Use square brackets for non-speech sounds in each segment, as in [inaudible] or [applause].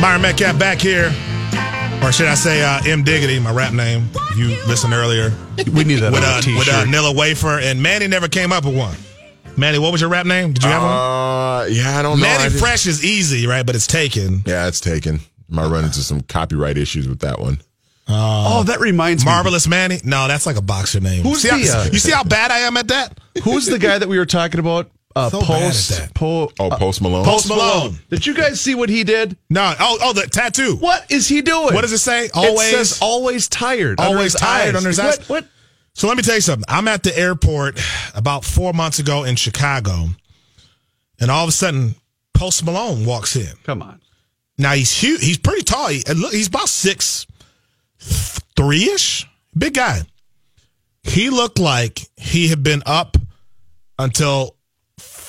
Myron Medcalf back here. Or should I say uh, M. Diggity, my rap name. If you listened earlier. We need that with, on a uh, t-shirt. with uh, Nilla Wafer. And Manny never came up with one. Manny, what was your rap name? Did you have one? Uh, yeah, I don't know. Manny just- Fresh is easy, right? But it's taken. Yeah, it's taken. Might run into some copyright issues with that one. oh, that reminds me. Marvelous Manny? No, that's like a boxer name. Who's see how, the, uh, you see how bad I am at that? Who's the guy that we were talking about? Uh, So bad at post, that. po- Oh, uh, Post Malone. Post Malone. Did you guys see what he did? No. Oh, oh, the tattoo. What is he doing? What does it say? Always- It says always tired. Always his tired eyes. under his what, eyes. What? So let me tell you something. I'm at the airport about four months ago in Chicago, and all of a sudden, Post Malone walks in. Come on. Now he's huge. He's pretty tall. He, and look, he's about six three ish. Big guy. He looked like he had been up until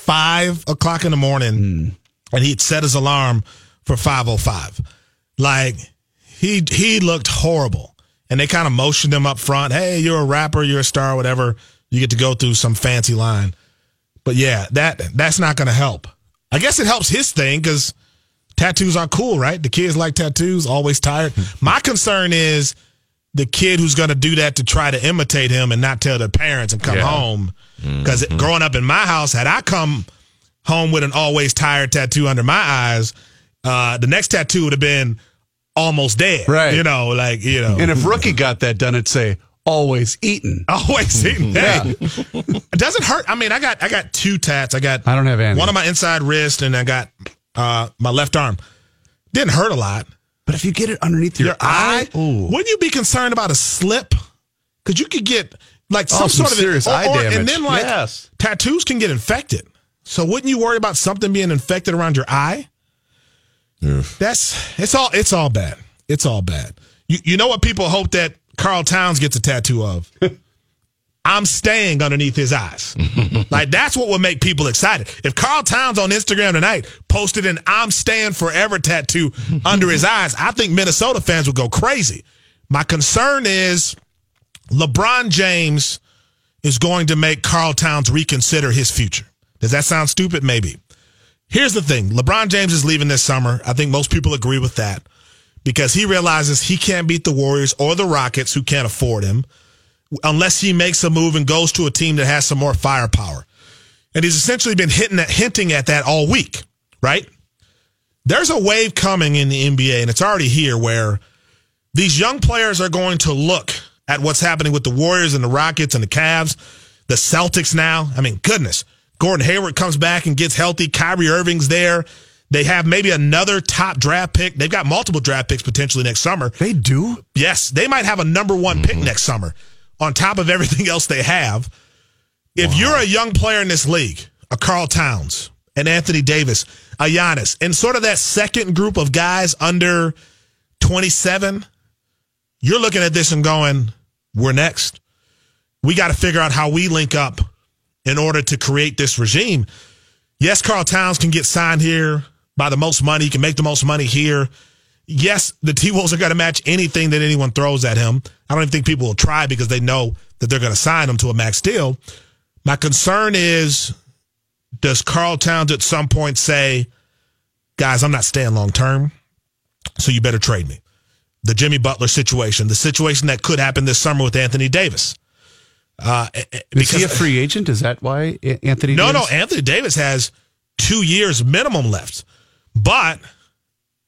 five o'clock in the morning, and he'd set his alarm for five o five. Like he he looked horrible, and they kind of motioned him up front. Hey, you're a rapper, you're a star, whatever. You get to go through some fancy line. But yeah, that that's not going to help. I guess it helps his thing because tattoos are cool, right? The kids like tattoos, always tired. [laughs] My concern is the kid who's going to do that to try to imitate him and not tell their parents and come Yeah. home. Because growing up in my house, had I come home with an always tired tattoo under my eyes, uh, the next tattoo would have been almost dead. Right. You know, like, you know. And if Rookie got that done, it'd say always eaten. [laughs] Always eating. Hey, it doesn't hurt. I mean, I got I got two tats. I got I don't have any. one on my inside wrist, and I got uh, my left arm. Didn't hurt a lot. But if you get it underneath your, Your eye, ooh. wouldn't you be concerned about a slip? Because you could get like oh, some Oh, some sort of serious or- eye or- damage. and then like Yes. tattoos can get infected. So wouldn't you worry about something being infected around your eye? Oof. That's it's all it's all bad. It's all bad. You you know what people hope that Karl Towns gets a tattoo of? [laughs] I'm staying underneath his eyes. [laughs] like that's what would make people excited. If Karl Towns on Instagram tonight posted an I'm staying forever tattoo under his [laughs] eyes, I think Minnesota fans would go crazy. My concern is LeBron James is going to make Karl Towns reconsider his future. Does that sound stupid? Maybe. Here's the thing LeBron James is leaving this summer. I think most people agree with that because he realizes he can't beat the Warriors or the Rockets, who can't afford him, unless he makes a move and goes to a team that has some more firepower. And he's essentially been at, hinting at that all week, right? There's a wave coming in the NBA, and it's already here where these young players are going to look at what's happening with the Warriors and the Rockets and the Cavs, the Celtics now. I mean, goodness. Gordon Hayward comes back and gets healthy. Kyrie Irving's there. They have maybe another top draft pick. They've got multiple draft picks potentially next summer. They do? Yes, they might have a number one pick mm-hmm. next summer on top of everything else they have. If you're a young player in this league, a Karl Towns, an Anthony Davis, a Giannis, and sort of that second group of guys under 27, you're looking at this and going, we're next. We got to figure out how we link up in order to create this regime. Yes, Karl Towns can get signed here by the most money. He can make the most money here. Yes, the T Wolves are going to match anything that anyone throws at him. I don't even think people will try because they know that they're going to sign him to a max deal. My concern is does Karl Towns at some point say, guys, I'm not staying long term, so you better trade me? The Jimmy Butler situation, the situation that could happen this summer with Anthony Davis. Uh, Is he a free agent? Is that why Anthony? no, Davis? no. Anthony Davis has two years minimum left, but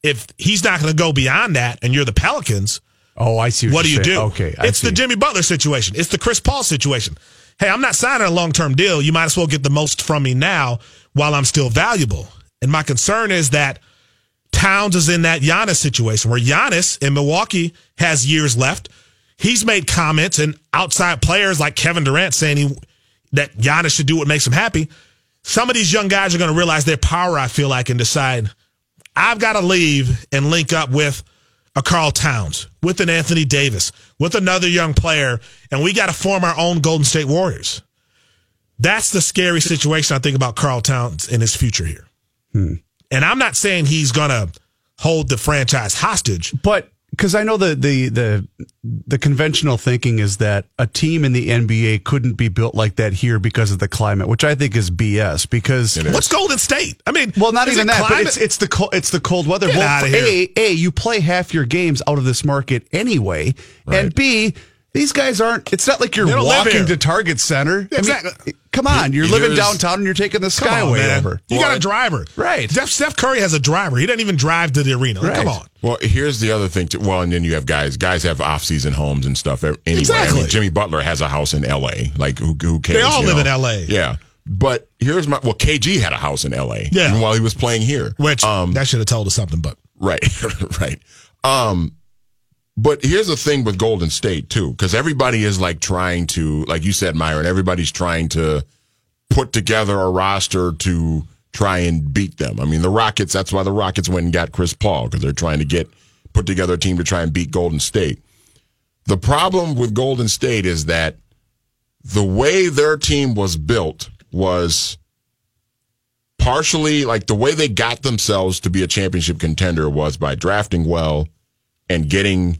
if he's not going to go beyond that, and you're the Pelicans, Oh, I see. What, what do you do? Okay, I it's the. Jimmy Butler situation. It's the Chris Paul situation. Hey, I'm not signing a long term deal. You might as well get the most from me now while I'm still valuable. And my concern is that Towns is in that Giannis situation where Giannis in Milwaukee has years left. He's made comments and outside players like Kevin Durant saying he, that Giannis should do what makes him happy. Some of these young guys are going to realize their power, I feel like, and decide, I've got to leave and link up with a Karl Towns, with an Anthony Davis, with another young player, and we got to form our own Golden State Warriors. That's the scary situation I think about Karl Towns and his future here. Hmm. And I'm not saying he's going to hold the franchise hostage. But because I know the, the the the conventional thinking is that a team in the NBA couldn't be built like that here because of the climate, which I think is BS. Because It is. What's Golden State? I mean, well, not even it that, but climate? it's it's the cold, it's the cold weather. Get well, outta here. a a you play half your games out of this market anyway, and b these guys aren't. It's not like you're They don't live walking to Target Center. I mean, Exactly. come on, you're living Here's- downtown and you're taking the Come on, Skyway man. over. You got a driver. Right. Steph, Steph Curry has a driver. He doesn't even drive to the arena. Like, Right. Come on. Well, here's the other thing. Too. Well, and then you have guys. Guys have off-season homes and stuff. Anyway, I Exactly. mean, Jimmy Butler has a house in L.A. Like who? Who cares? They all you live know? in LA. Yeah, but here's my. Well, KG had a house in L.A. Yeah. even while he was playing here. Which um, that should have told us something, but Right, [laughs] right. Um, but here's the thing with Golden State too, because everybody is like trying to, like you said, Myron. Everybody's trying to put together a roster to try and beat them. I mean, the Rockets. That's why the Rockets went and got Chris Paul because they're trying to get put together a team to try and beat Golden State. The problem with Golden State is that the way their team was built was partially like the way they got themselves to be a championship contender was by drafting well and getting,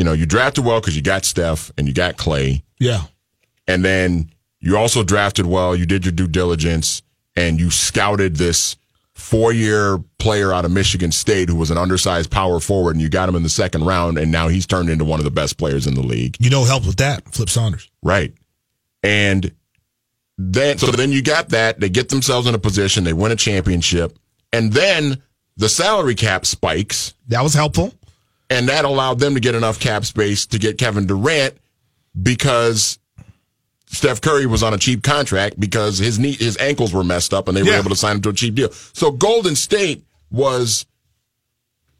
you know, you drafted well because you got Steph and you got Clay, yeah. and then you also drafted well. You did your due diligence and you scouted this four-year player out of Michigan State who was an undersized power forward, and you got him in the second round, and now he's turned into one of the best players in the league. You know, helped with that. Flip Saunders. Right. And then, so then you got that. They get themselves in a position, they win a championship, and then the salary cap spikes, That was helpful. And that allowed them to get enough cap space to get Kevin Durant because Steph Curry was on a cheap contract because his knee, his ankles were messed up, and they were able to sign him to a cheap deal. So Golden State was,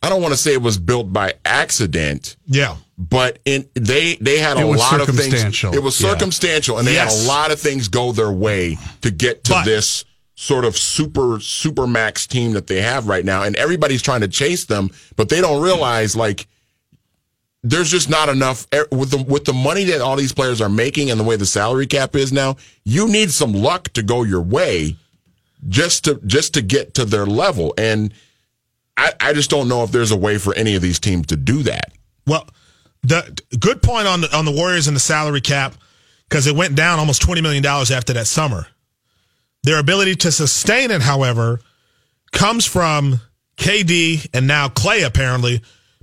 I don't want to say it was built by accident Yeah. but in they they had a It was lot of things. circumstantial. It was Yeah. circumstantial, and they had a lot of things go their way to get to But- this sort of super super max team that they have right now. And everybody's trying to chase them, but they don't realize like there's just not enough eh, with the with the money that all these players are making and the way the salary cap is now. You need some luck to go your way just to just to get to their level and. I, I just don't know if there's a way for any of these teams to do that. Well, the good point on the on the Warriors and the salary cap because it went down almost twenty million dollars after that summer. Their ability to sustain it, however, comes from KD and now Clay apparently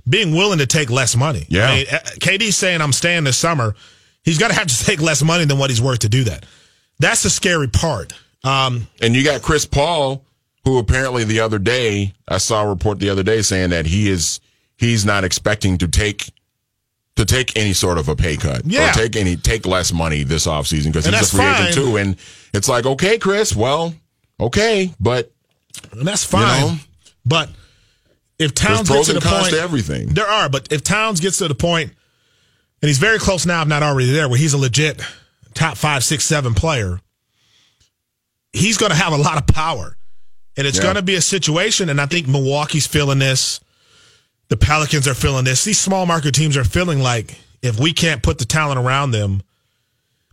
being willing to take less money. Yeah. I mean, uh, KD's saying I'm staying this summer. He's going to have to [laughs] take less money than what he's worth to do that. That's the scary part. Um, And you got Chris Paul, who apparently the other day I saw a report the other day saying that he is he's not expecting to take to take any sort of a pay cut Yeah. or take any take less money this offseason because he's a free agent too. And it's like, okay, Chris, well, okay, but and that's fine. know? but if Towns gets to the cons point, to everything. There are, but if Towns gets to the point, and he's very close now, if not already there, where he's a legit top five, six, seven player, he's going to have a lot of power. And it's Yeah. going to be a situation, and I think Milwaukee's feeling this. The Pelicans are feeling this. These small market teams are feeling like if we can't put the talent around them,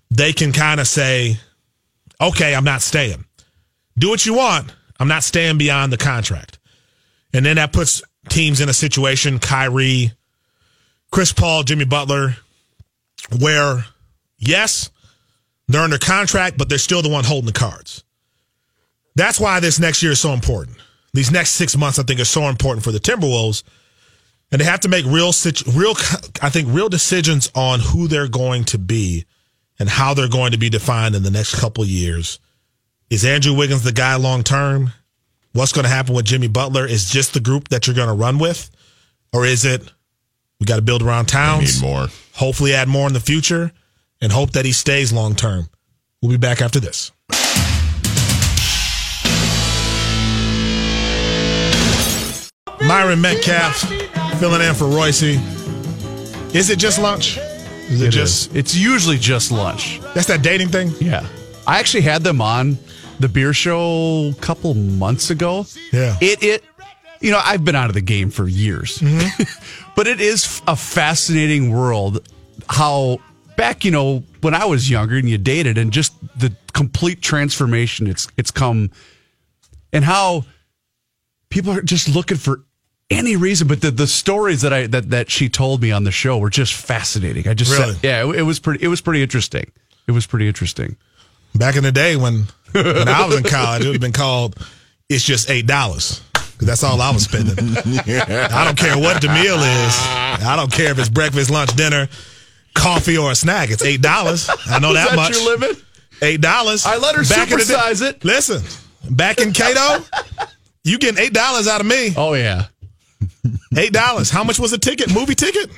they can kind of say, okay, I'm not staying. Do what you want. I'm not staying beyond the contract. And then that puts teams in a situation, Kyrie, Chris Paul, Jimmy Butler, where, yes, they're under contract, but they're still the one holding the cards. That's why this next year is so important. These next six months, I think, are so important for the Timberwolves. And they have to make real, real, I think, real decisions on who they're going to be and how they're going to be defined in the next couple of years. Is Andrew Wiggins the guy long term? what's going to happen with Jimmy Butler is just the group that you're going to run with, or is it we got to build around Towns, Need more. hopefully add more in the future, and hope that he stays long term. We'll be back after this. Myron Medcalf filling in for Royce. Is it just lunch? Is it, It just is. It's usually just lunch. that's that dating thing? Yeah. I actually had them on the beer show a couple months ago. Yeah. It it you know, I've been out of the game for years. Mm-hmm. [laughs] but it is a fascinating world how back, you know, when I was younger and you dated and just the complete transformation it's it's come and how people are just looking for any reason but the, the stories that I that, that she told me on the show were just fascinating. I just Really? said, yeah, it, it was pretty it was pretty interesting. It was pretty interesting. Back in the day when when I was in college, it would have been called "It's just eight dollars." That's all I was spending. [laughs] I don't care what the meal is. I don't care if it's breakfast, lunch, dinner, coffee, or a snack. It's eight dollars. I know [laughs] that, that much. your limit? Eight dollars. I let her in the supersize it. Listen, back in Cato, you getting eight dollars out of me. Oh yeah. [laughs] Eight dollars. How much was a ticket? Movie ticket?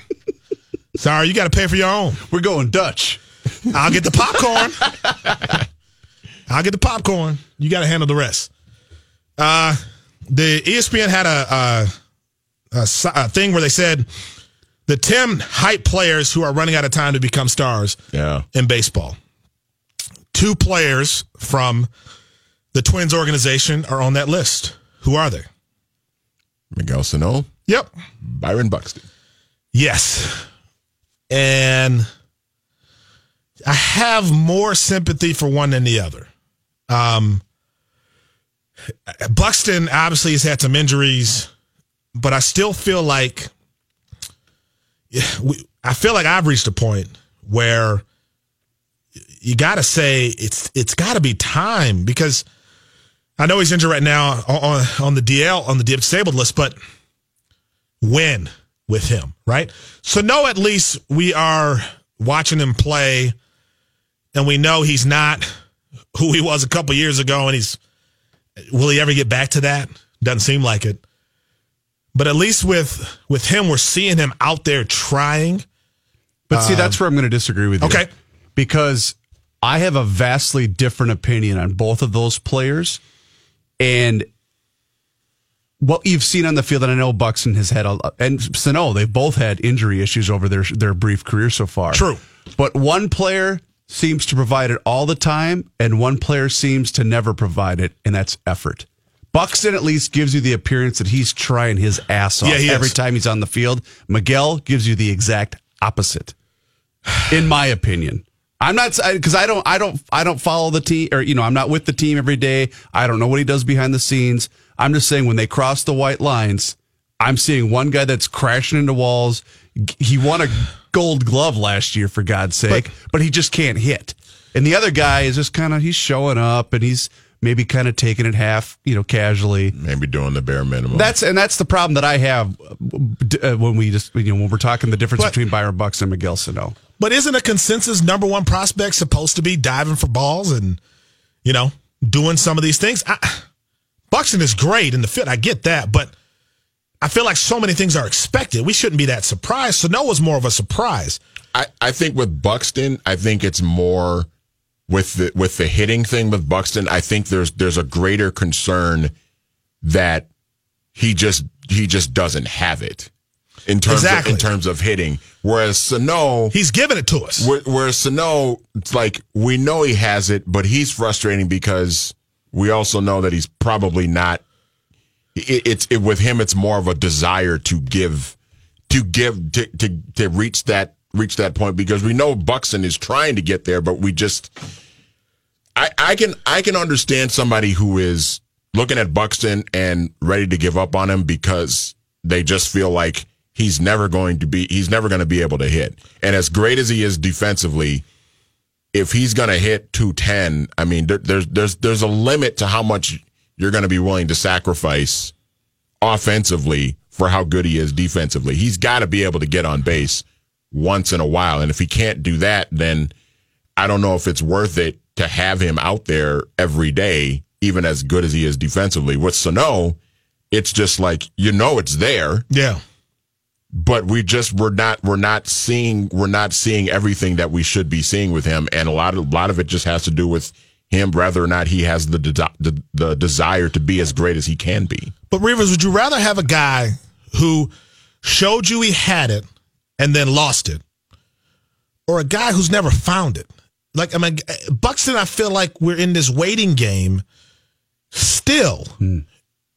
Sorry, you got to pay for your own. We're going Dutch. I'll get the popcorn. I'll get the popcorn. You got to handle the rest. Uh, the ESPN had a, a, a, a thing where they said the 10 hype players who are running out of time to become stars Yeah. in baseball. Two players from the Twins organization are on that list. Who are they? Miguel Sano, Yep. Byron Buxton. Yes. And I have more sympathy for one than the other. Um, Buxton obviously has had some injuries, but I still feel like yeah, we, I feel like I've reached a point where you got to say it's it's got to be time because I know he's injured right now on on the DL on the disabled list, but when with him, right? So no, at least we are watching him play, and we know he's not who he was a couple years ago, and he's will he ever get back to that? Doesn't seem like it. But at least with with him, we're seeing him out there trying. But see, that's um, where I'm going to disagree with you. Okay. Because I have a vastly different opinion on both of those players. And what you've seen on the field, and I know Buxton has had, a, and Sano, they've both had injury issues over their, their brief career so far. True. But one player seems to provide it all the time, and one player seems to never provide it, and that's effort. Buxton at least gives you the appearance that he's trying his ass off Yeah, he is. every time he's on the field. Miguel gives you the exact opposite, [sighs] in my opinion. I'm not because I don't I don't I don't follow the team or you know I'm not with the team every day. I don't know what he does behind the scenes. I'm just saying when they cross the white lines, I'm seeing one guy that's crashing into walls. He won a Gold Glove last year for God's sake, but, he just can't hit. And the other guy is just kind of he's showing up and he's maybe kind of taking it half you know casually. Maybe doing the bare minimum. That's and that's the problem that I have uh, when we just you know when we're talking the difference But- between Byron Bucks and Miguel Sano. But isn't a consensus number one prospect supposed to be diving for balls and, you know, doing some of these things? I, Buxton is great in the fit. I get that, but I feel like so many things are expected. We shouldn't be that surprised. Sano was more of a surprise. I, I think with Buxton, I think it's more with the with the hitting thing with Buxton. I think there's there's a greater concern that he just he just doesn't have it in terms Exactly. of, in terms of hitting. Whereas Sano, He's giving it to us. whereas Sano, it's like we know he has it, but he's frustrating because we also know that he's probably not. It, it's it, with him. It's more of a desire to give, to give, to, to to reach that reach that point because we know Buxton is trying to get there, but we just. I, I can I can understand somebody who is looking at Buxton and ready to give up on him because they just feel like he's never going to be he's never going to be able to hit. And as great as he is defensively, if he's going to hit 210, I mean there, there's there's there's a limit to how much you're going to be willing to sacrifice offensively for how good he is defensively. He's got to be able to get on base once in a while and if he can't do that then I don't know if it's worth it to have him out there every day even as good as he is defensively. With Sano, it's just like you know it's there, Yeah. but we just we're not we're not seeing we're not seeing everything that we should be seeing with him, and a lot of a lot of it just has to do with him whether or not he has the de- the, the desire to be as great as he can be. But Rivers, would you rather have a guy who showed you he had it and then lost it, or a guy who's never found it? Like I mean, Buxton, I feel like we're in this waiting game still, hmm.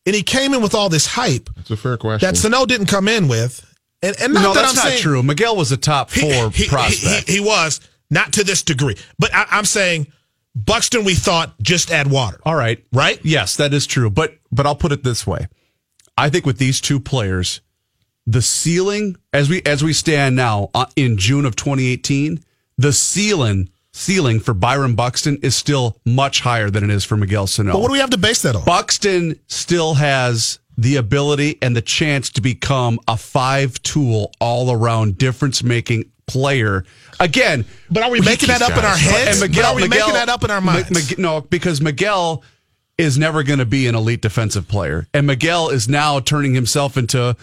and he came in with all this hype That's a fair question. that Sano didn't come in with, and, and not no, that that's I'm not saying, true. Miguel was a top four he, he- prospect. He, he was not to this degree, but I, I'm saying Buxton. We thought just add water. All right. Right? Yes, that is true. But but I'll put it this way. I think with these two players, the ceiling as we as we stand now uh, in June of 2018, the ceiling ceiling for Byron Buxton is still much higher than it is for Miguel Sano. But what do we have to base that on? Buxton still has the ability and the chance to become a five tool all around difference making player. Again, But are we making that up in our heads? and But Miguel, are we Miguel- making that up in our Mi- minds? Mig- no, because Miguel is never going to be an elite defensive player, and Miguel is now turning himself into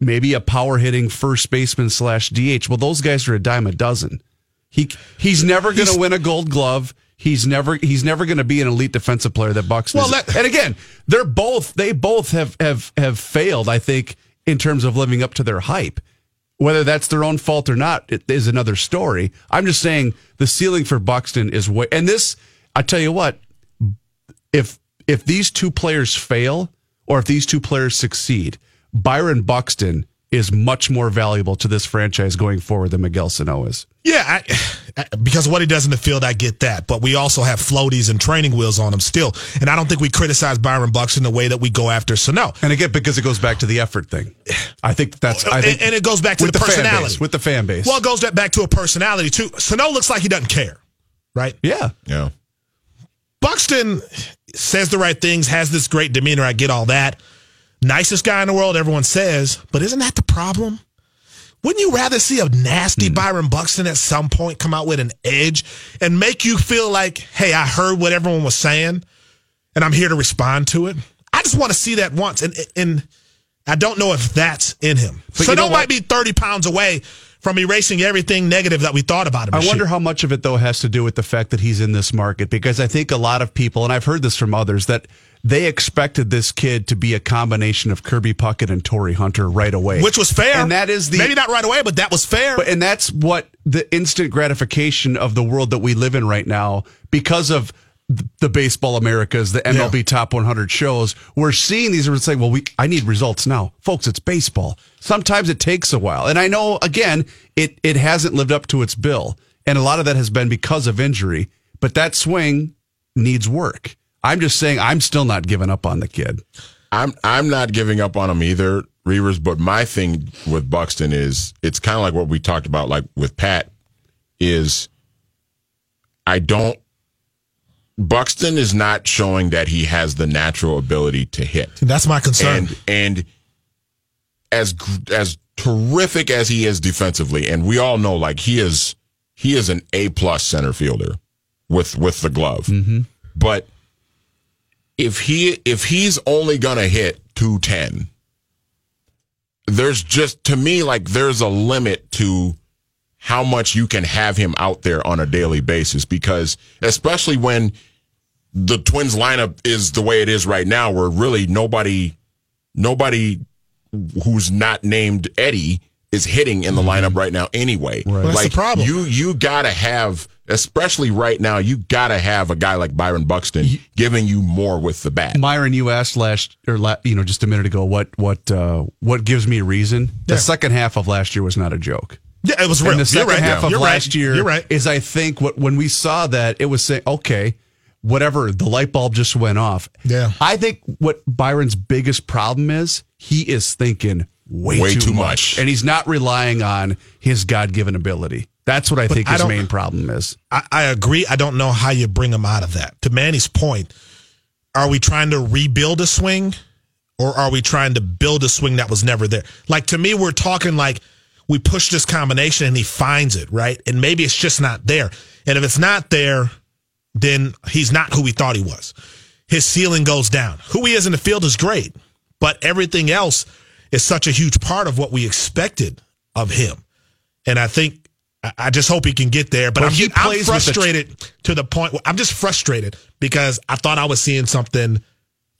maybe a power hitting first baseman slash DH. Well, those guys are a dime a dozen. He he's never going to win a Gold Glove. He's never he's never going to be an elite defensive player that Bucks. Well, let- and again, they're both they both have have have failed. I think in terms of living up to their hype. Whether that's their own fault or not it is another story. I'm just saying the ceiling for Buxton is way. And this, I tell you what, if if these two players fail or if these two players succeed, Byron Buxton is much more valuable to this franchise going forward than Miguel Sano is. Yeah, I, I- [sighs] because of what he does in the field, I get that. But we also have floaties and training wheels on him still. And I don't think we criticize Byron Buxton the way that we go after Sano. And again, because it goes back to the effort thing. I think that's. I think, and, and it goes back to with the, fan personality. base, with the fan base. well, it goes back to a personality too. Sano looks like he doesn't care, right? yeah. yeah. Buxton says the right things, has this great demeanor. I get all that. Nicest guy in the world, everyone says. But isn't that the problem? Wouldn't you rather see a nasty Hmm. Byron Buxton at some point come out with an edge and make you feel like, hey, I heard what everyone was saying and I'm here to respond to it? I just want to see that once. And, and I don't know if that's in him. But so you know might be 30 pounds away from erasing everything negative that we thought about him. I wonder year. how much of it though has to do with the fact that he's in this market because I think a lot of people and I've heard this from others that they expected this kid to be a combination of Kirby Puckett and Torii Hunter right away. which was fair. And that is the maybe not right away, but that was fair. But, and that's what the instant gratification of the world that we live in right now, because of the baseball Americas, the MLB Yeah. top 100 shows, we're seeing these. We're saying, well, we I need results now, folks. It's baseball. Sometimes it takes a while, and I know again, it it hasn't lived up to its bill, and a lot of that has been because of injury. But that swing needs work. I'm just saying, I'm still not giving up on the kid. I'm I'm not giving up on him either, Reavers. But my thing with Buxton is it's kind of like what we talked about, like with Pat, is I don't. Buxton is not showing that he has the natural ability to hit, that's my concern. and and as as terrific as he is defensively, and we all know like he is he is an A plus center fielder with with the glove, mm-hmm. but if he if he's only gonna hit 210 there's just to me like there's a limit to how much you can have him out there on a daily basis because especially when the twins lineup is the way it is right now where really nobody nobody who's not named Eddie is hitting in the mm-hmm. lineup right now anyway. Well, that's the like problem. you you gotta have especially right now, you gotta have a guy like Byron Buxton giving you more with the bat. Myron, you asked last or la, you know just a minute ago what what uh, what gives me reason. The Yeah. second half of last year was not a joke. yeah, it was real. And the second right. half of You're last right. year You're right. is I think what when we saw that it was saying okay, whatever the light bulb just went off. Yeah. I think what Byron's biggest problem is he is thinking way, Way too, too much. much. and he's not relying on his God given ability. That's what I think I his main problem is. I, I agree. I don't know how you bring him out of that. To Manny's point, are we trying to rebuild a swing or are we trying to build a swing that was never there? Like to me, we're talking like we push this combination and he finds it, right? And maybe it's just not there. And if it's not there, then he's not who we thought he was. his ceiling goes down. Who he is in the field is great, but everything else is such a huge part of what we expected of him. And I think I- just hope he can get there. But Well, I'm, I'm with the- frustrated to the point. I'm just frustrated because I thought I was seeing something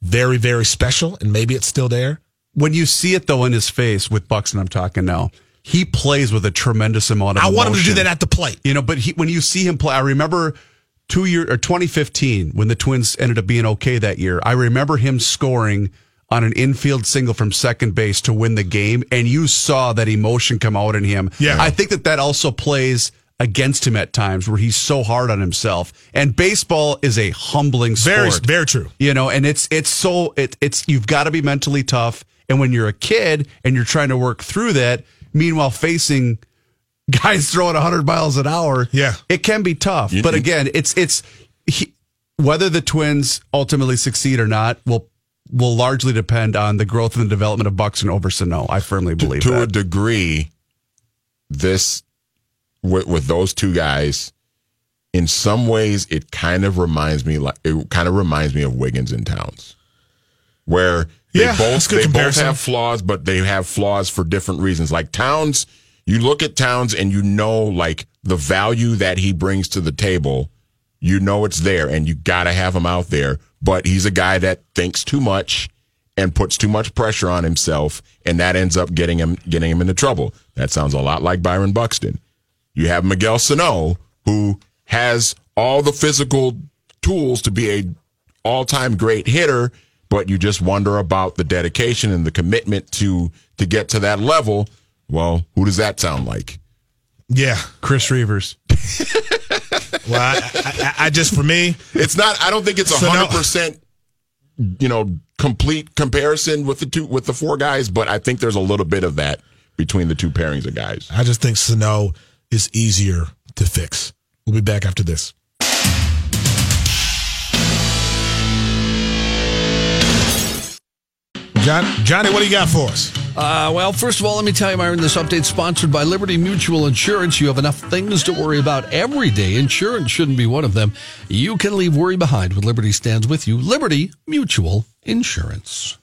very, very special, and maybe it's still there. When you see it though in his face with Buxton, I'm talking now. He plays with a tremendous amount of. I want him to do that at the plate. You know, but he, when you see him play, I remember two year or 2015 when the Twins ended up being okay that year. I remember him scoring on an infield single from second base to win the game, and you saw that emotion come out in him. Yeah. I think that that also plays against him at times where he's so hard on himself. And baseball is a humbling sport. Very, very true. You know, and it's it's so it, it's you've got to be mentally tough. And when you're a kid and you're trying to work through that, meanwhile facing guys [laughs] throwing 100 miles an hour, Yeah. it can be tough. You- but again, it's it's he, whether the Twins ultimately succeed or not will will largely depend on the growth and the development of Buxton over Sano. I firmly believe to a that. degree, this with with those two guys, in some ways, it kind of reminds me like it kind of reminds me of Wiggins and Towns, where they Yeah, both a they both have flaws, but they have flaws for different reasons. Like Towns, you look at Towns and you know like the value that he brings to the table. You know it's there, and you got to have him out there. But he's a guy that thinks too much and puts too much pressure on himself, and that ends up getting him getting him into trouble. That sounds a lot like Byron Buxton. You have Miguel Sano, who has all the physical tools to be a all-time great hitter, but you just wonder about the dedication and the commitment to to get to that level. Well, who does that sound like? Yeah. Chris Reavers. [laughs] Well, I, I, I just for me, It's not. I don't think it's a hundred percent. You know, complete comparison with the two with the four guys, but I think there's a little bit of that between the two pairings of guys. I just think Sano is easier to fix. We'll be back after this. John, Johnny, what do you got for us? Uh, well, first of all, let me tell you, Myron, this update sponsored by Liberty Mutual Insurance. You have enough things to worry about every day. Insurance shouldn't be one of them. You can leave worry behind when Liberty stands with you. Liberty Mutual Insurance.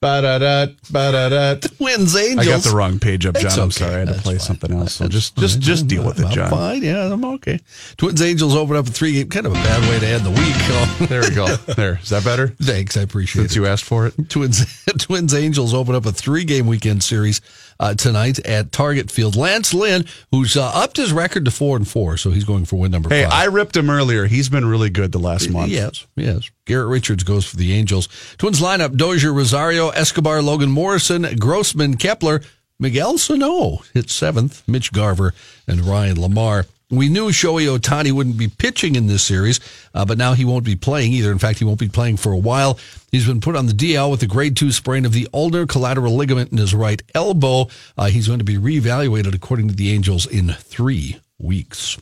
Ba-da-da, ba-da-da. [laughs] Twins Angels. I got the wrong page up, John. It's I'm okay. sorry. I had to That's play fine. something else. So just just just deal with it, I'm John. fine. Yeah, I'm okay. Twins Angels open up a three game. Kind of a bad way to end the week. Oh, [laughs] There we go. There. Is that better? Thanks. I appreciate Since it. Since you asked for it. Twins [laughs] Twins Angels open up a three game weekend series uh, tonight at Target Field. Lance Lynn, who's uh, upped his record to four and four, so he's going for win number Hey, five. I ripped him earlier. He's been really good the last month. Yes, yes. Garrett Richards goes for the Angels. Twins lineup: Dozier, Rosario, Escobar, Logan Morrison, Grossman, Kepler, Miguel Sano hit seventh, Mitch Garver, and Ryan LaMarre. We knew Shohei Ohtani wouldn't be pitching in this series, uh, but now he won't be playing either. In fact, he won't be playing for a while. He's been put on the DL with a grade two sprain of the ulnar collateral ligament in his right elbow. Uh, he's going to be reevaluated according to the Angels in three weeks.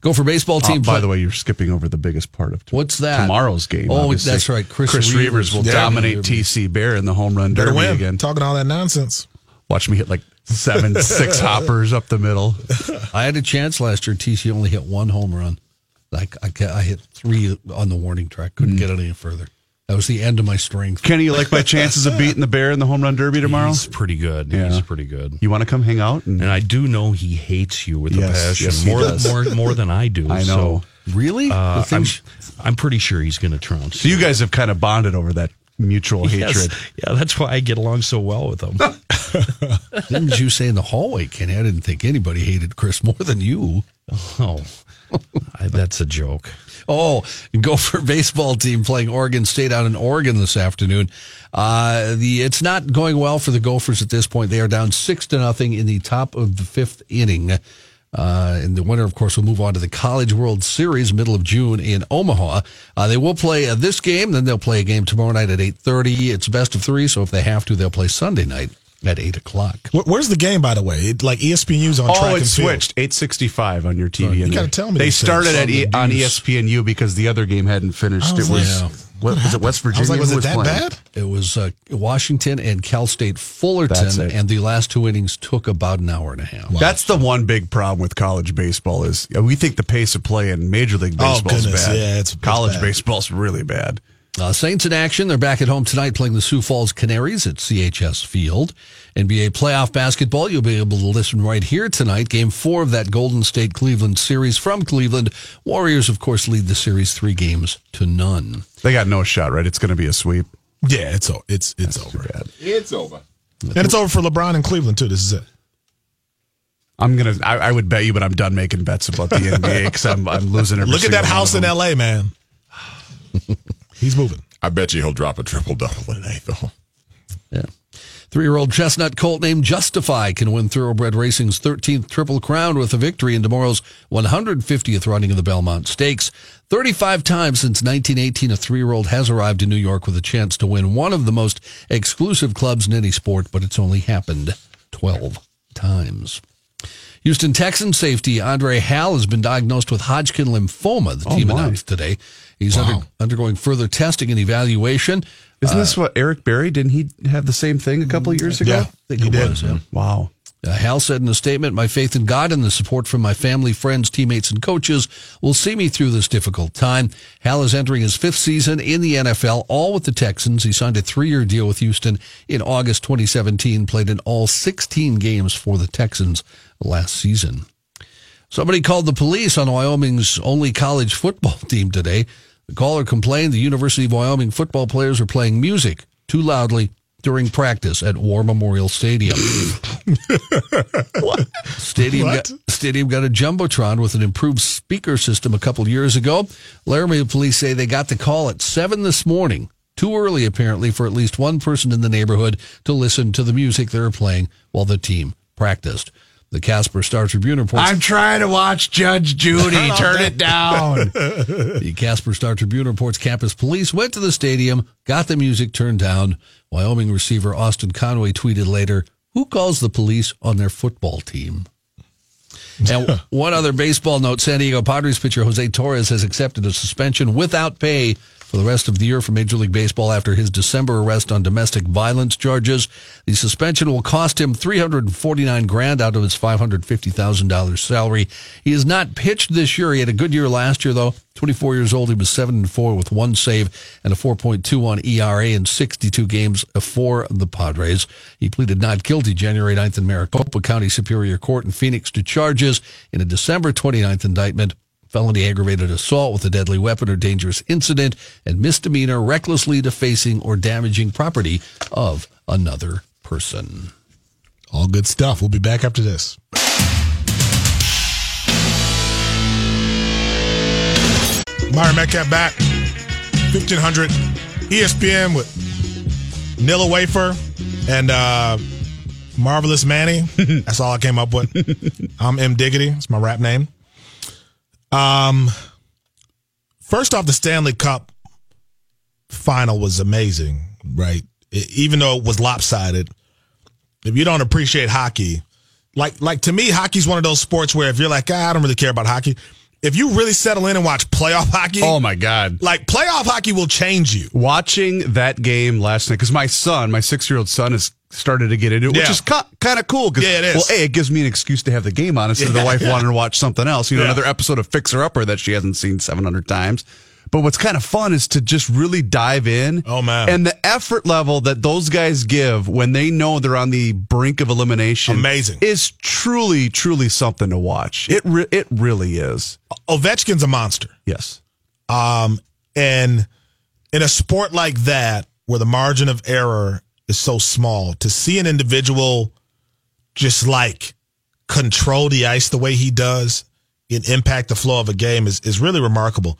Go for baseball Oh, team. by play- the way, you're skipping over the biggest part of t- What's that? tomorrow's game. Oh, obviously. that's right. Chris Chris Reavers Reavers will will dominate dominate. TC Bear in the home run Better derby win. again. Talking all that nonsense. Watch me hit like seven, six [laughs] hoppers up the middle. I had a chance last year. TC only hit one home run. Like I, I hit three on the warning track. Couldn't get it any further. That was the end of my strength. Kenny, you like my chances of beating the Bear in the home run derby tomorrow? He's pretty good. Yeah. He's pretty good. You want to come hang out? And And I do know he hates you with Yes, a passion yes, more does. more more than I do. [laughs] I know. Really? So, The uh, I'm, I'm pretty sure he's going to trounce. so you guys have kind of bonded over that mutual Yes. hatred. Yeah, that's why I get along so well with them. [laughs] Didn't you say in the hallway, Kenny? I didn't think anybody hated Chris more than you. oh, I, that's a joke. Oh, go for baseball team playing Oregon State out in Oregon this afternoon. Uh, the it's not going well for the Gophers at this point. They are down six to nothing in the top of the fifth inning. Uh, and the winner, of course, we'll move on to the College World Series middle of June in Omaha. Uh, they will play uh, this game, then they'll play a game tomorrow night at eight thirty. It's best of three, so if they have to, they'll play Sunday night at eight o'clock. Where's the game, by the way? It, like ESPNU's on track Oh, and it switched. 865 on your TV. You gotta they- tell me They started things. at e- on ESPNU because the other game hadn't finished. It was, like, what, was it West I Virginia? was like, was Who it that playing? bad? It was uh, Washington and Cal State Fullerton, and the last two innings took about an hour and a half. That's the one big problem with college baseball is uh, we think the pace of play in Major League Oh, Baseball is bad. yeah, it's- it's college bad. baseball's really bad. Uh, Saints in action. They're back at home tonight playing the Sioux Falls Canaries at CHS Field. NBA playoff basketball. You'll be able to listen right here tonight. Game four of that Golden State Cleveland series from Cleveland. Warriors, of course, lead the series three games to none. They got no shot, right? It's going to be a sweep. Yeah, it's o- it's it's over, It's over. and it's over for LeBron and Cleveland too. This is it. I'm gonna. I, I would bet you, but I'm done making bets about the NBA because [laughs] I'm I'm losing every Look at that house in. L.A., man. [laughs] He's moving. I bet you he'll drop a triple double tonight, though. Yeah. Three year old chestnut colt named Justify can win Thoroughbred Racing's 13th Triple Crown with a victory in tomorrow's 150th running of the Belmont Stakes. 35 times since 1918, a three year old has arrived in New York with a chance to win one of the most exclusive clubs in any sport, but it's only happened 12 times. Houston Texans safety Andre Hal has been diagnosed with Hodgkin lymphoma, the Oh, team my. announced today. He's under, undergoing further testing and evaluation. Isn't this what Eric Berry didn't he have the same thing a couple of years ago? Yeah, I think he it did. was, yeah. Wow. Uh, Hal said in a statement, My faith in God and the support from my family, friends, teammates, and coaches will see me through this difficult time. Hal is entering his fifth season in the NFL, all with the Texans. He signed a three year deal with Houston in August 2017, played in all 16 games for the Texans last season. Somebody called the police on Wyoming's only college football [laughs] team today. The caller complained the University of Wyoming football players were playing music too loudly during practice at War Memorial Stadium. [laughs] Stadium What? got, stadium got a jumbotron with an improved speaker system a couple years ago. Laramie police say they got the call at seven this morning, too early apparently for at least one person in the neighborhood to listen to the music they were playing while the team practiced. The Casper Star Tribune reports. I'm trying to watch Judge Judy. [laughs] Turn it down. The Casper Star Tribune reports campus police went to the stadium, got the music turned down. Wyoming receiver Austin Conway tweeted later, Who calls the police on their football team? And [laughs] one other baseball note San Diego Padres pitcher Jose Torres has accepted a suspension without pay for the rest of the year for Major League Baseball after his December arrest on domestic violence charges. The suspension will cost him 349 grand out of his $550,000 salary. He has not pitched this year. He had a good year last year though. 24 years old, he was 7 and 4 with one save and a 4.21 ERA in 62 games for the Padres. He pleaded not guilty January 9th in Maricopa County Superior Court in Phoenix to charges in a December 29th indictment felony aggravated assault with a deadly weapon or dangerous incident, and misdemeanor recklessly defacing or damaging property of another person. All good stuff. We'll be back after this. Myron Medcalf back. 1500 ESPN with Nilla Wafer and uh, Marvelous Manny. [laughs] That's all I came up with. I'm M. Diggity. It's my rap name. Um, first off, the Stanley Cup final was amazing, right? E- even though it was lopsided, if you don't appreciate hockey, like like to me, hockey's one of those sports where if you're like, ah, I don't really care about hockey. If you really settle in and watch playoff [laughs] hockey, Oh my God. like playoff hockey will change you. Watching that game last night because my son, my six year old son, has started to get into it, which Yeah. is kind of cool. 'cause, Yeah, it is. Well, a it gives me an excuse to have the game on instead of the [laughs] wife yeah. wanting to watch something else. You know, Yeah. another episode of Fixer Upper that she hasn't seen seven hundred times. But what's kind of fun is to just really dive in. Oh, man. And the effort level that those guys give when they know they're on the brink of elimination, Amazing. is truly, truly something to watch. It re- it really is. Ovechkin's a monster. Yes. Um, and in a sport like that, where the margin of error is so small, to see an individual just like control the ice the way he does and impact the flow of a game is, is really remarkable.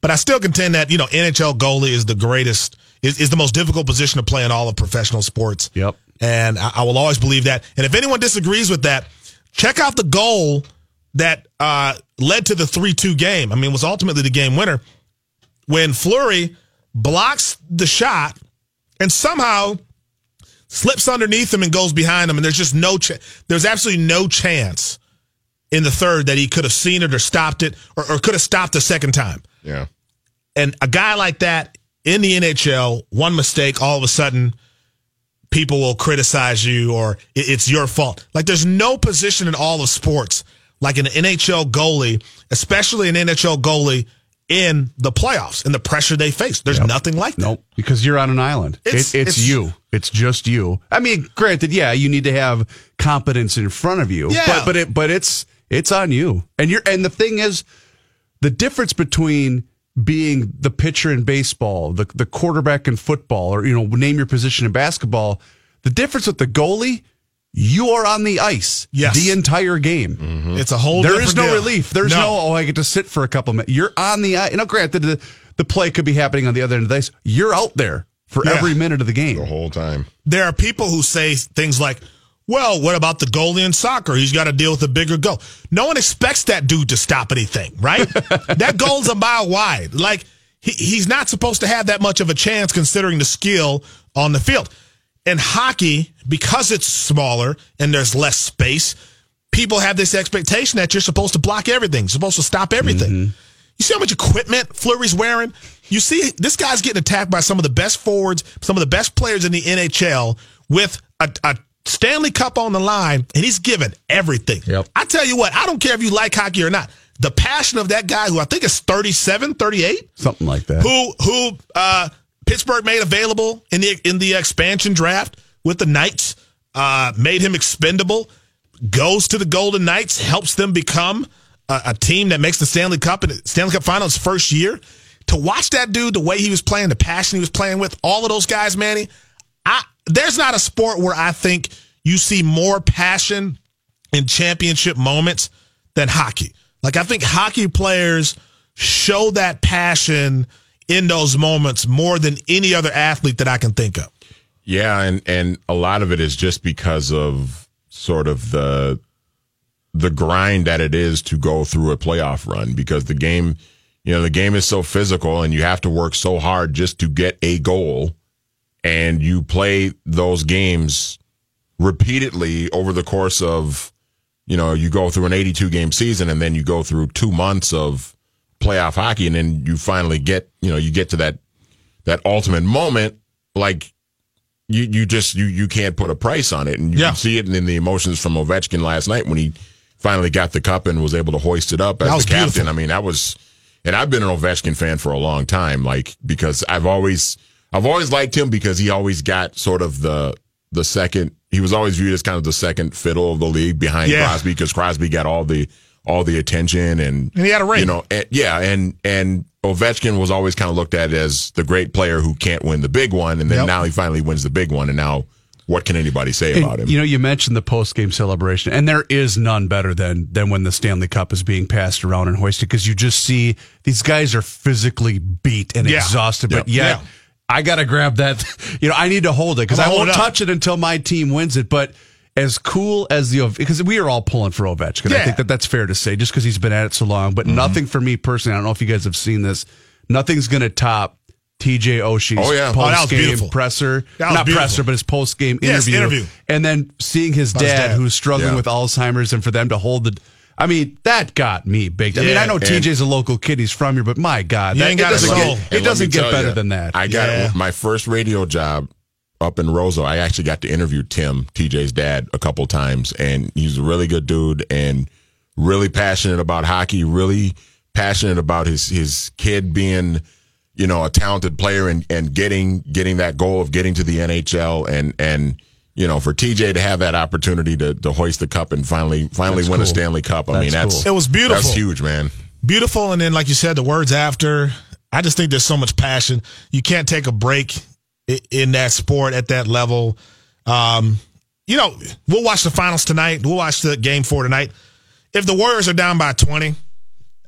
But I still contend that, you know, NHL goalie is the greatest, is, is the most difficult position to play in all of professional sports. Yep. And I, I will always believe that. And if anyone disagrees with that, check out the goal that uh, led to the 3 2 game. I mean, it was ultimately the game winner when Fleury blocks the shot and somehow slips underneath him and goes behind him. And there's just no, ch- there's absolutely no chance in the third that he could have seen it or stopped it or, or could have stopped the second time. Yeah. And a guy like that in the NHL, one mistake, all of a sudden, people will criticize you or it- it's your fault. Like there's no position in all of sports like an NHL goalie, especially an NHL goalie in the playoffs and the pressure they face. There's nothing like that. Nope, because you're on an island. It's- It's, it's, it's- you. It's just you. I mean, granted, yeah, you need to have competence in front of you. Yeah. But but it but it's it's on you. And you're and the thing is, the difference between being the pitcher in baseball, the the quarterback in football, or you know, name your position in basketball, the difference with the goalie, you are on the ice Yes. the entire game. Mm-hmm. It's a whole. There is no deal. relief. There's no. oh, I get to sit for a couple minutes. You're on the ice. You know, granted, the, the play could be happening on the other end of the ice. You're out there for Yeah. every minute of the game. The whole time. there are people who say things like, well, what about the goalie in soccer? He's got to deal with a bigger goal. No one expects that dude to stop anything, right? [laughs] that goal's a mile wide. Like, he, he's not supposed to have that much of a chance considering the skill on the field. In hockey, because it's smaller and there's less space, people have this expectation that you're supposed to block everything, supposed to stop everything. You see how much equipment Fleury's wearing? You see, this guy's getting attacked by some of the best forwards, some of the best players in the NHL with a, a Stanley Cup on the line, and he's given everything. Yep. I tell you what, I don't care if you like hockey or not. The passion of that guy, who I think is 37, 38, Something like that. who who uh, Pittsburgh made available in the in the expansion draft with the Knights, uh, made him expendable. Goes to the Golden Knights, helps them become a, a team that makes the Stanley Cup and Stanley Cup Finals first year. To watch that dude, the way he was playing, the passion he was playing with, all of those guys, Manny. I there's not a sport where I think you see more passion in championship moments than hockey. Like I think hockey players show that passion in those moments more than any other athlete that I can think of. Yeah, and and a lot of it is just because of sort of the the grind that it is to go through a playoff run because the game, you know, the game is so physical and you have to work so hard just to get a goal and you play those games repeatedly over the course of you know, you go through an 82 game season and then you go through 2 months of playoff hockey and then you finally get, you know, you get to that that ultimate moment like you you just you you can't put a price on it, and you Yeah. can see it in the emotions from Ovechkin last night when he finally got the cup and was able to hoist it up as the captain. beautiful. I mean, that was, and I've been an Ovechkin fan for a long time, like because I've always I've always liked him because he always got sort of the the second. He was always viewed as kind of the second fiddle of the league behind Yeah. Crosby because Crosby got all the all the attention and And he had a ring. You know, and, yeah, and and Ovechkin was always kind of looked at as the great player who can't win the big one, and then Yep. now he finally wins the big one, and now what can anybody say And, about him? You know, you mentioned the post game celebration, and there is none better than than when the Stanley Cup is being passed around and hoisted because you just see these guys are physically beat and Yeah. exhausted, but Yep. yet Yeah. I got to grab that. [laughs] You know, I need to hold it because I'm I gonna won't it touch it until my team wins it. But as cool as the because we are all pulling for Ovechkin, I think that that's fair to say, just because he's been at it so long. But Mm-hmm. nothing for me personally. I don't know if you guys have seen this. Nothing's going to top. TJ Oshie's Oh, yeah. Oh, post game beautiful. presser, not beautiful. presser, but his post game Yes, interview, interview. and then seeing his dad, dad. who's struggling Yeah. with Alzheimer's, and for them to hold the. I mean, that got me big. I mean, I know TJ's a local kid; he's from here, but my God, that, it doesn't get, it doesn't get better you, than that. I got Yeah. my first radio job up in Roseau. I actually got to interview Tim, TJ's dad, a couple times, and he's a really good dude and really passionate about hockey. Really passionate about his his kid being, you know, a talented player and and getting getting that goal of getting to the NHL and and. You know, for TJ to have that opportunity to, to hoist the cup and finally finally That's win a. Stanley Cup, I mean That's that's cool. It was beautiful. That's huge, man. beautiful. And then, like you said, the words after. I just think there's so much passion. You can't take a break in that sport at that level. Um, you know, we'll watch the finals tonight. We'll watch the game four tonight. If the Warriors are down by 20,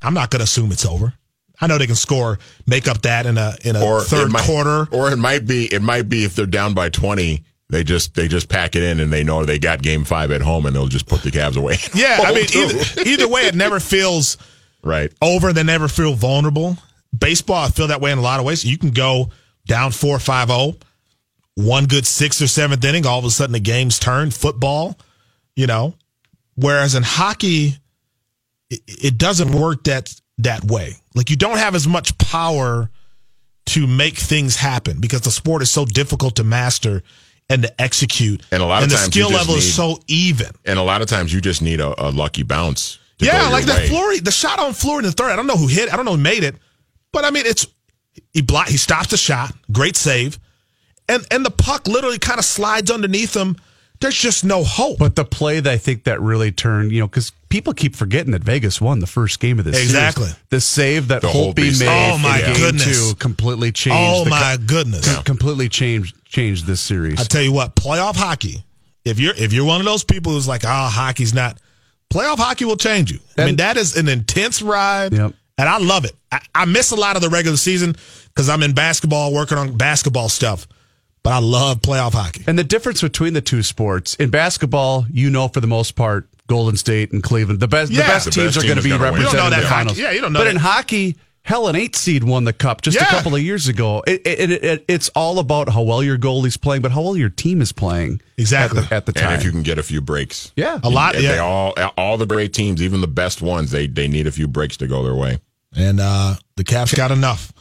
I'm not going to assume it's over. I know they can score, make up that in a in a or third might, quarter. or it might be it might be if they're down by 20 they just they just pack it in and they know they got game five at home and they'll just put the Cavs away [laughs] Yeah, I mean, [laughs] either, either way, it never feels right over. They never feel vulnerable. Baseball, I feel that way in a lot of ways. You can go down 4 5 0, one good sixth or seventh inning, all of a sudden the game's turned. Football, you know. Whereas in hockey, it, it doesn't work that that way. Like you don't have as much power to make things happen because the sport is so difficult to master and to execute. And a lot of and the times skill level is so even. and a lot of times you just need a, a lucky bounce Yeah, like that. Fleury, the shot on Fleury in the third. I don't know who hit. I don't know who made it, But I mean, it's he block, he stops the shot, great save, and and the puck literally kind of slides underneath him. There's just no hope. But the play that I think that really turned, you know, because people keep forgetting that Vegas won the first game of this series. Exactly. The save that The Holtby Holtby made. Oh, my in game goodness. two completely changed. oh the my co- goodness! completely changed changed this series. I tell you what, playoff hockey. If you're if you're one of those people who's like, oh, hockey's not. Playoff hockey will change you. I mean, that is an intense ride, Yep. And I love it. I, I miss a lot of the regular season because I'm in basketball, working on basketball stuff. But I love playoff hockey. And the difference between the two sports in basketball, you know, for the most part, Golden State and Cleveland, the best, Yeah. the best The teams best are going to be gonna win. You represented don't in that the hockey. finals. Yeah, you don't know But that. in hockey, hell, an eight seed won the cup just a couple of years ago. It, it, it, it, it's all about how well your goalie's playing, but how well your team is playing. Exactly. at the, at the And time. if you can get a few breaks. yeah, A lot, And They yeah. all all the great teams, even the best ones, they they need a few breaks to go their way. And uh, the Caps got enough.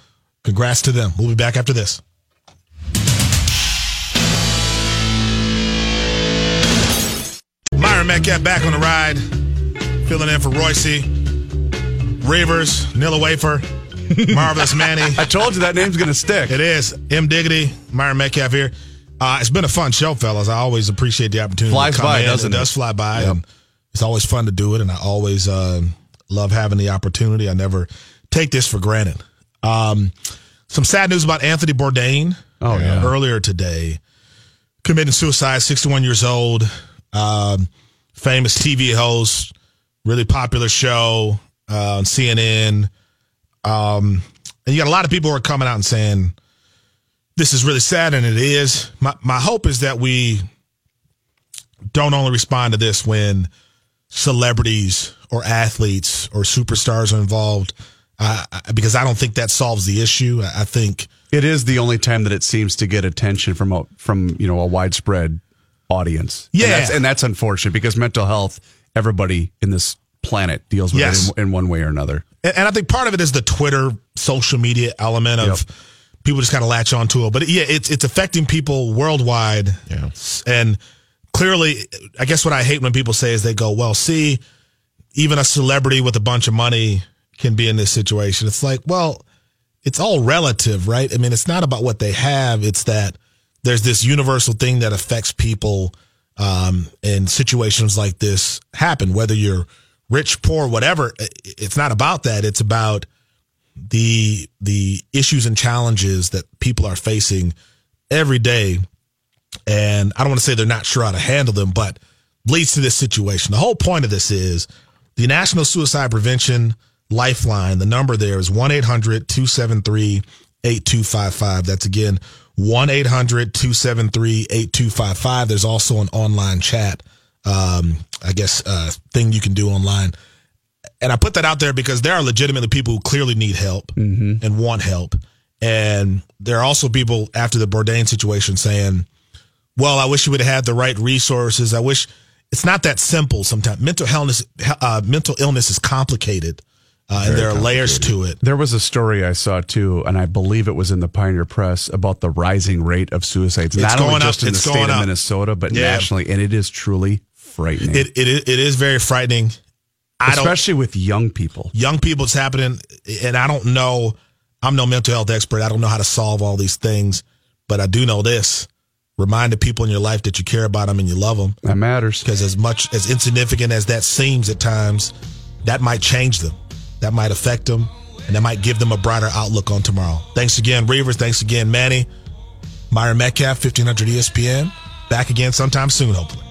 Congrats to them. We'll be back after this. Myron Medcalf back on the ride, filling in for Royce, Rivers, Nilla Wafer, [laughs] Marvelous Manny. I told you that name's going to stick. It is M Diggity, Myron Medcalf here. Uh, it's been a fun show, fellas. I always appreciate the opportunity. Flies to come by, doesn't it? it? does fly by, and it's always fun to do it. And I always uh, love having the opportunity. I never take this for granted. Um, some sad news about Anthony Bourdain. Oh, yeah. earlier today, committing suicide. Sixty-one years old, um, famous TV host, really popular show uh, on CNN. Um, and you got a lot of people who are coming out and saying this is really sad, and it is. My my hope is that we don't only respond to this when celebrities or athletes or superstars are involved, uh, because I don't think that solves the issue. I I think It is the only time that it seems to get attention from a from you know a widespread audience. Yeah. and that's, and that's unfortunate because mental health, everybody in this planet deals with Yes. it in, in one way or another. and, and I think part of it is the Twitter social media element of Yep. people just kind of latch onto it. But yeah, it's it's affecting people worldwide. Yeah. And clearly, I guess what I hate when people say is they go, "Well, see, even a celebrity with a bunch of money can be in this situation." It's like, well, it's all relative, right? I mean, it's not about what they have. It's that there's this universal thing that affects people um, in situations like this happen, whether you're rich, poor, whatever. It's not about that. It's about the the issues and challenges that people are facing every day. And I don't want to say they're not sure how to handle them, but leads to this situation. The whole point of this is the National Suicide Prevention Lifeline. The number there is 1 800 273 8255. That's again 1 800 273 8255. There's also an online chat, um, I guess, uh, thing you can do online. And I put that out there because there are legitimately people who clearly need help and want help. And there are also people after the Bourdain situation saying, well, I wish you would have had the right resources. I wish it's not that simple sometimes. Mental illness, uh, mental illness is complicated, uh, and there are layers to it. There was a story I saw too, and I believe it was in the Pioneer Press about the rising rate of suicides, It's not only going up. just in the state of up. Minnesota, but Yeah. nationally, and it is truly frightening, It, it, it is very frightening. I don't, especially with young people. young people, it's happening, and I don't know. I'm no mental health expert. I don't know how to solve all these things, but I do know this: remind the people in your life that you care about them and you love them. That matters. because as much as insignificant as that seems at times, that might change them. That might affect them, and that might give them a brighter outlook on tomorrow. Thanks again, Reavers. Thanks again, Manny. Myron Medcalf, 1500 ESPN. Back again sometime soon, hopefully.